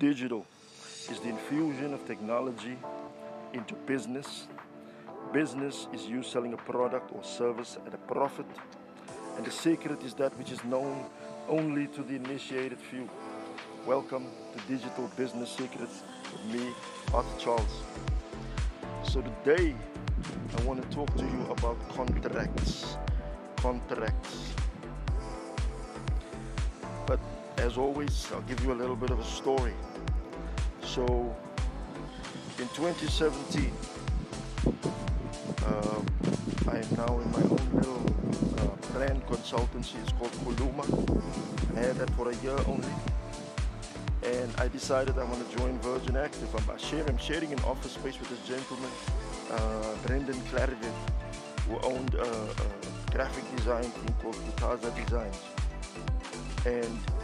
digital is the infusion of technology into business. Business is you selling a product or service at a profit. And the secret is that which is known only to the initiated few. Welcome to Digital Business Secrets with me, Arthur Charles. So today I want to talk to you about contracts. Contracts. But as always, I'll give you a little bit of a story. So in 2017, uh, I am now in my own little uh, brand consultancy. It's called Kuluma. I had that for a year only. And I decided I want to join Virgin Active. I'm, sharing, I'm sharing an office space with this gentleman, uh, Brendan Claridge, who owned a, a graphic design thing called Kutaza Designs. And uh,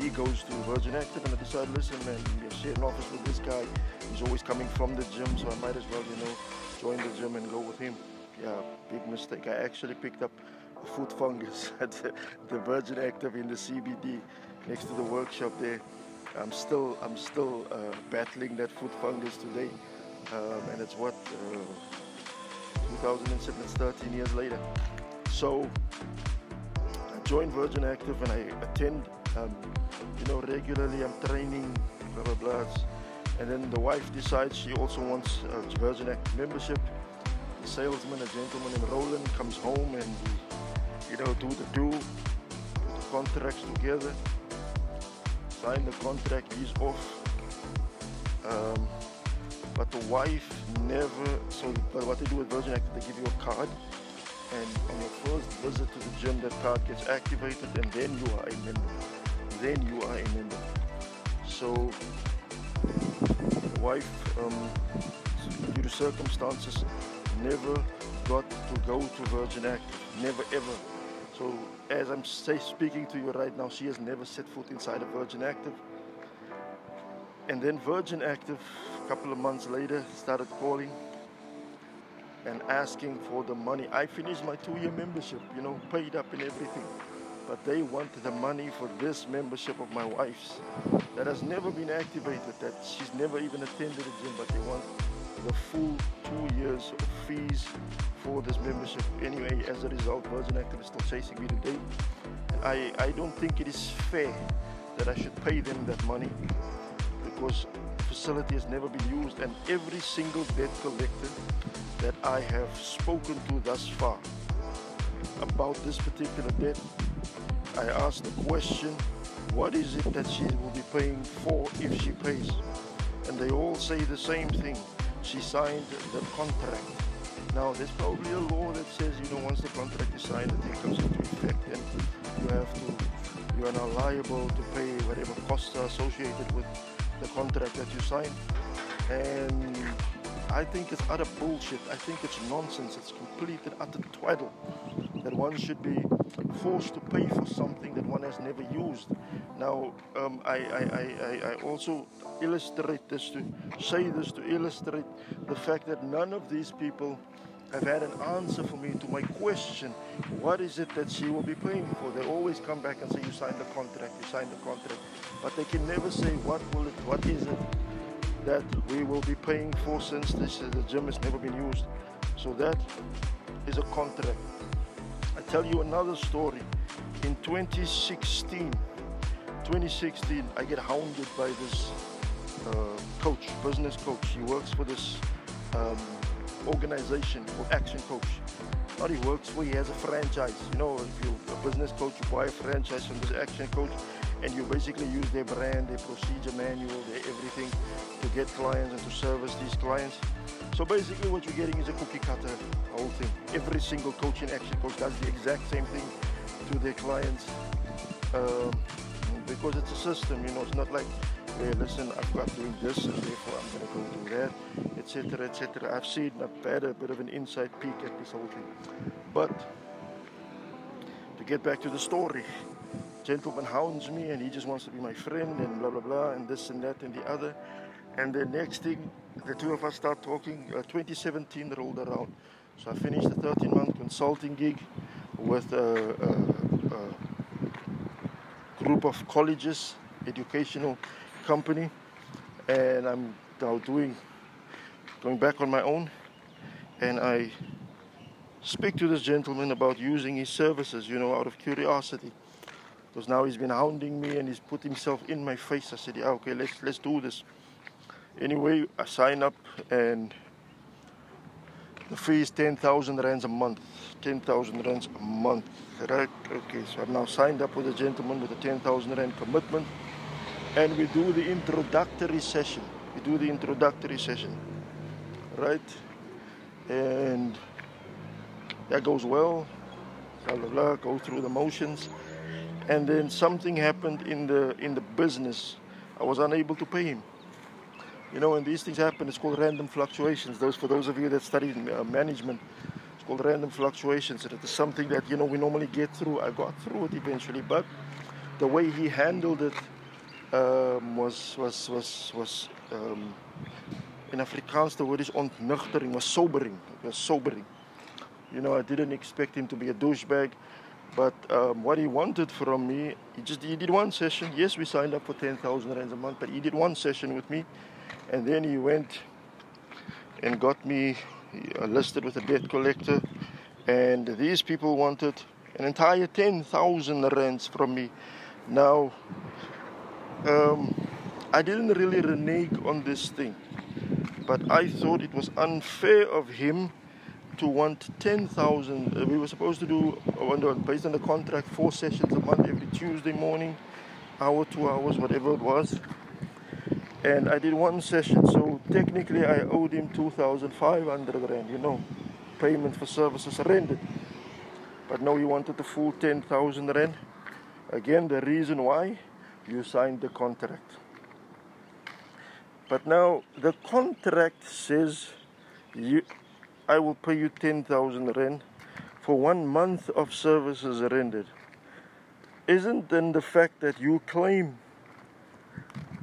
he goes to Virgin Active and I decided, listen man, share an office with this guy. He's always coming from the gym, so I might as well, you know, join the gym and go with him. Yeah, big mistake. I actually picked up a foot fungus at the, Virgin Active in the CBD next to the workshop there. I'm still, I'm still uh, battling that foot fungus today, um, and it's what uh, 2007. It's 13 years later. So I joined Virgin Active and I attend, um, know, regularly. I'm training, blah blah blah. And then the wife decides she also wants a Virgin Active membership. The salesman, a gentleman named Roland, comes home and we, you know, do the do, put the contracts together, sign the contract, he's off. Um, but the wife never, so but what they do with Virgin Active, they give you a card and on your first visit to the gym that card gets activated and then you are a member. Then you are a member. So wife, um, due to circumstances, never got to go to Virgin Active. Never ever. So as I'm say, speaking to you right now, she has never set foot inside a Virgin Active. And then Virgin Active, a couple of months later, started calling and asking for the money. I finished my two-year membership, you know, paid up and everything. But they wanted the money for this membership of my wife's that has never been activated, that she's never even attended a gym, but they want the full two years of fees for this membership. Anyway, as a result, Virgin Active is still chasing me today. I, I don't think it is fair that I should pay them that money because the facility has never been used and every single debt collector that I have spoken to thus far about this particular debt I asked the question, what is it that she will be paying for if she pays? And they all say the same thing. She signed the contract. Now, there's probably a law that says, you know, once the contract is signed, the thing comes into effect and you have to, you are now liable to pay whatever costs are associated with the contract that you signed. And I think it's utter bullshit. I think it's nonsense. It's complete and utter twaddle that one should be forced to pay for something that one has never used. Now, um, I, I, I, I also illustrate this to say this to illustrate the fact that none of these people have had an answer for me to my question what is it that she will be paying for? They always come back and say you signed the contract you signed the contract. But they can never say what will it what is it that we will be paying for since this the gym has never been used? So that is a contract tell you another story. In 2016, 2016, I get hounded by this uh, coach, business coach. He works for this um, organization called Action Coach. Not he works for, he has a franchise. You know, if you're a business coach, you buy a franchise from this Action Coach and you basically use their brand, their procedure manual, their everything to get clients and to service these clients. So basically what you're getting is a cookie cutter. Every single coach in Action Coach does the exact same thing to their clients um, because it's a system, you know, it's not like, hey, listen, I've got doing this and therefore I'm going to go do that, etc., etc. I've seen, I've a bit of an inside peek at this whole thing. But to get back to the story, gentleman hounds me and he just wants to be my friend and blah, blah, blah, and this and that and the other. And the next thing, the two of us start talking. Uh, 2017 rolled around. So I finished a 13 month consulting gig with a, a, a group of colleges, educational company, and I'm now doing going back on my own, and I speak to this gentleman about using his services, you know, out of curiosity. Because now he's been hounding me and he's put himself in my face. I said, yeah, okay, let's let's do this. Anyway, I sign up and the fee is 10,000 rands a month. 10,000 rands a month, right? Okay, so I've now signed up with a gentleman with a 10,000 rand commitment and we do the introductory session. We do the introductory session, right? And that goes well, blah, blah, blah, go through the motions. And then something happened in the, in the business. I was unable to pay him. You know, when these things happen, it's called random fluctuations. Those for those of you that study uh, management, it's called random fluctuations. And it is something that you know we normally get through. I got through it eventually, but the way he handled it um, was was was was um, in Afrikaans the word is ontnuchtering, was sobering. It was sobering. You know, I didn't expect him to be a douchebag. But um, what he wanted from me, he just he did one session. Yes, we signed up for 10,000 rands a month, but he did one session with me. And then he went and got me uh, listed with a debt collector. And these people wanted an entire 10,000 rands from me. Now, um, I didn't really renege on this thing, but I thought it was unfair of him to want 10,000. Uh, we were supposed to do, uh, based on the contract, four sessions a month every Tuesday morning, hour, two hours, whatever it was and I did one session. So technically, I owed him 2,500 rand. You know, payment for services rendered. But no, he wanted the full 10,000 rand. Again, the reason why you signed the contract. But now the contract says you, I will pay you 10,000 rand for one month of services rendered. Isn't then the fact that you claim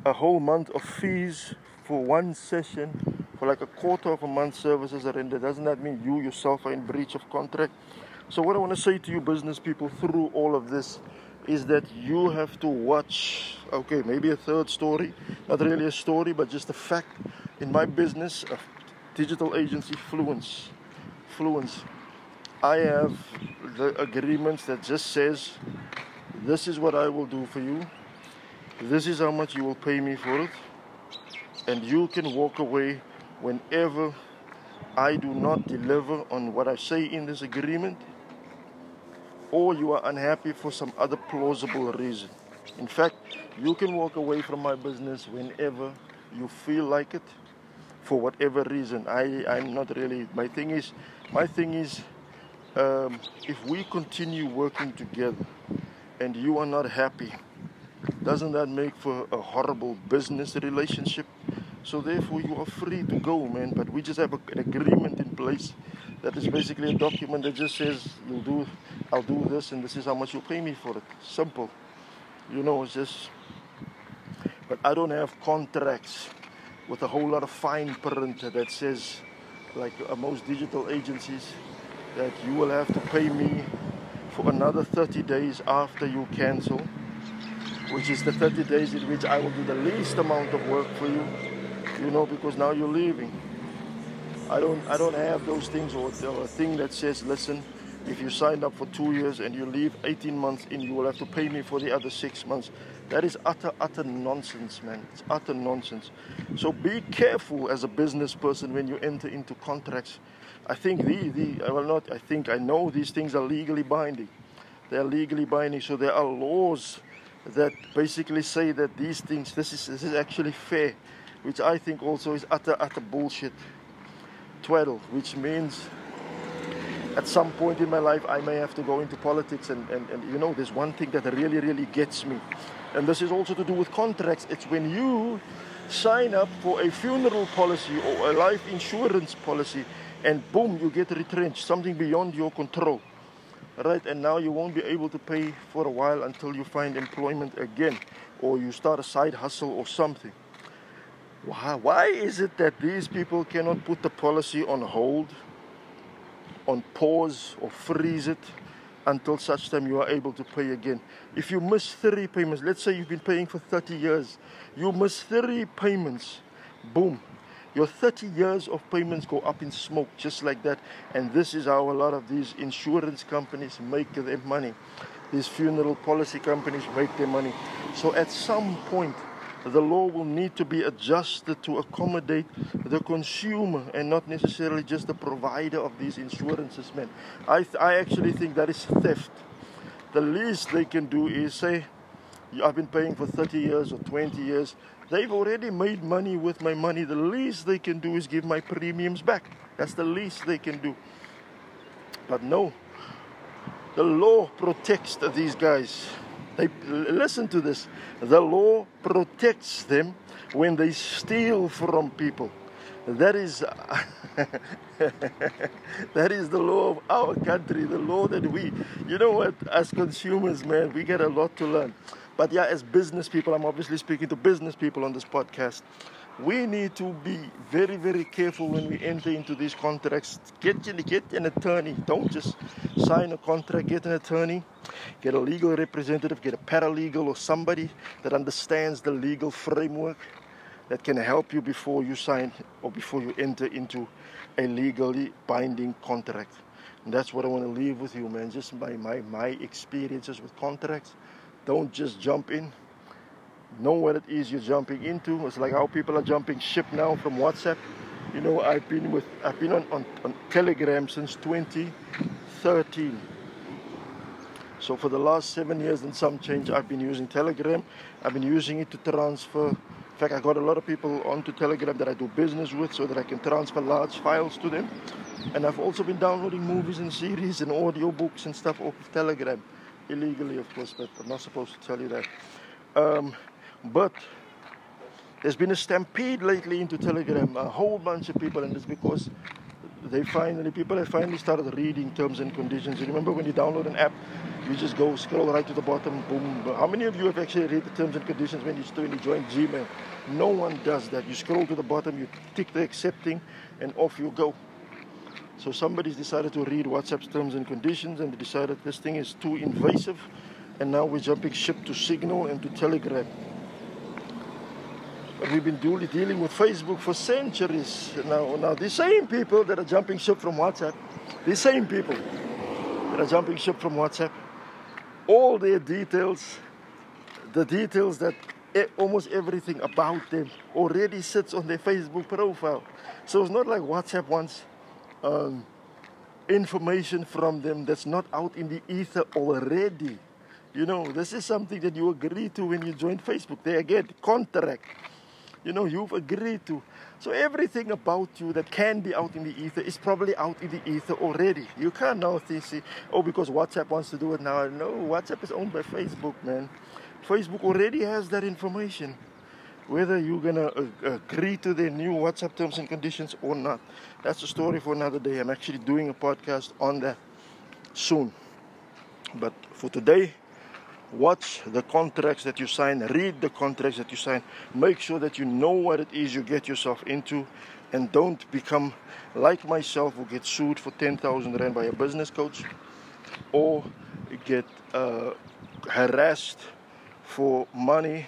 a whole month of fees for one session for like a quarter of a month services are rendered. Doesn't that mean you yourself are in breach of contract? So what I want to say to you business people through all of this is that you have to watch okay maybe a third story not really a story but just a fact in my business of digital agency fluence fluence i have the agreements that just says this is what i will do for you this is how much you will pay me for it. And you can walk away whenever I do not deliver on what I say in this agreement, or you are unhappy for some other plausible reason. In fact, you can walk away from my business whenever you feel like it, for whatever reason. I, I'm not really. My thing is, my thing is, um, if we continue working together, and you are not happy doesn't that make for a horrible business relationship? So therefore, you are free to go, man. But we just have a, an agreement in place that is basically a document that just says you'll do, I'll do this, and this is how much you'll pay me for it. Simple, you know. It's just. But I don't have contracts with a whole lot of fine print that says, like uh, most digital agencies, that you will have to pay me for another 30 days after you cancel which is the 30 days in which I will do the least amount of work for you, you know, because now you're leaving. I don't, I don't have those things or, or a thing that says, listen, if you signed up for two years and you leave 18 months in, you will have to pay me for the other six months. That is utter, utter nonsense, man. It's utter nonsense. So be careful as a business person when you enter into contracts. I think the, the, I well, not, I think, I know these things are legally binding. They're legally binding, so there are laws that basically say that these things, this is, this is actually fair, which I think also is utter, utter bullshit. Twaddle, which means at some point in my life I may have to go into politics and, and, and you know there's one thing that really really gets me. And this is also to do with contracts. It's when you sign up for a funeral policy or a life insurance policy and boom you get retrenched something beyond your control right and now you won't be able to pay for a while until you find employment again or you start a side hustle or something why, why is it that these people cannot put the policy on hold on pause or freeze it until such time you are able to pay again. If you miss three payments, let's say you've been paying for 30 years, you miss three payments, boom, your 30 years of payments go up in smoke just like that. And this is how a lot of these insurance companies make their money. These funeral policy companies make their money. So at some point, the law will need to be adjusted to accommodate the consumer and not necessarily just the provider of these insurances, man. I, th- I actually think that is theft. The least they can do is say, I've been paying for 30 years or 20 years. They've already made money with my money. The least they can do is give my premiums back. That's the least they can do. But no, the law protects these guys. They listen to this. The law protects them when they steal from people. That is that is the law of our country, the law that we you know what, as consumers, man, we get a lot to learn. But yeah, as business people, I'm obviously speaking to business people on this podcast. We need to be very, very careful when we enter into these contracts. Get, get an attorney. Don't just sign a contract. Get an attorney. Get a legal representative. Get a paralegal or somebody that understands the legal framework that can help you before you sign or before you enter into a legally binding contract. And that's what I want to leave with you, man. Just my, my, my experiences with contracts don't just jump in. Know what it is you're jumping into. It's like how people are jumping ship now from WhatsApp. You know, I've been with I've been on, on, on Telegram since 2013. So for the last seven years and some change, I've been using Telegram. I've been using it to transfer. In fact, I got a lot of people onto Telegram that I do business with, so that I can transfer large files to them. And I've also been downloading movies and series and audio books and stuff off of Telegram illegally, of course, but I'm not supposed to tell you that. Um, but there's been a stampede lately into Telegram, a whole bunch of people, and it's because they finally, people have finally started reading terms and conditions. You remember when you download an app, you just go scroll right to the bottom, boom. How many of you have actually read the terms and conditions when you, when you join Gmail? No one does that. You scroll to the bottom, you tick the accepting, and off you go. So somebody's decided to read WhatsApp's terms and conditions and decided this thing is too invasive and now we're jumping ship to Signal and to Telegram. But we've been duly dealing with Facebook for centuries. Now, now the same people that are jumping ship from WhatsApp, the same people that are jumping ship from WhatsApp, all their details, the details that almost everything about them already sits on their Facebook profile. So it's not like WhatsApp wants um, information from them that's not out in the ether already. You know, this is something that you agree to when you join Facebook. They again contract. You know, you've agreed to. So everything about you that can be out in the ether is probably out in the ether already. You can't now say, oh, because WhatsApp wants to do it now. No, WhatsApp is owned by Facebook, man. Facebook already has that information whether you're going to agree to the new WhatsApp terms and conditions or not. That's a story for another day. I'm actually doing a podcast on that soon. But for today, watch the contracts that you sign, read the contracts that you sign, make sure that you know what it is you get yourself into, and don't become like myself who get sued for 10,000 Rand by a business coach or get uh, harassed for money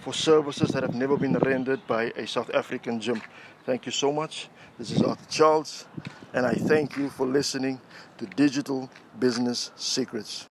for services that have never been rendered by a South African gym. Thank you so much. This is Arthur Charles, and I thank you for listening to Digital Business Secrets.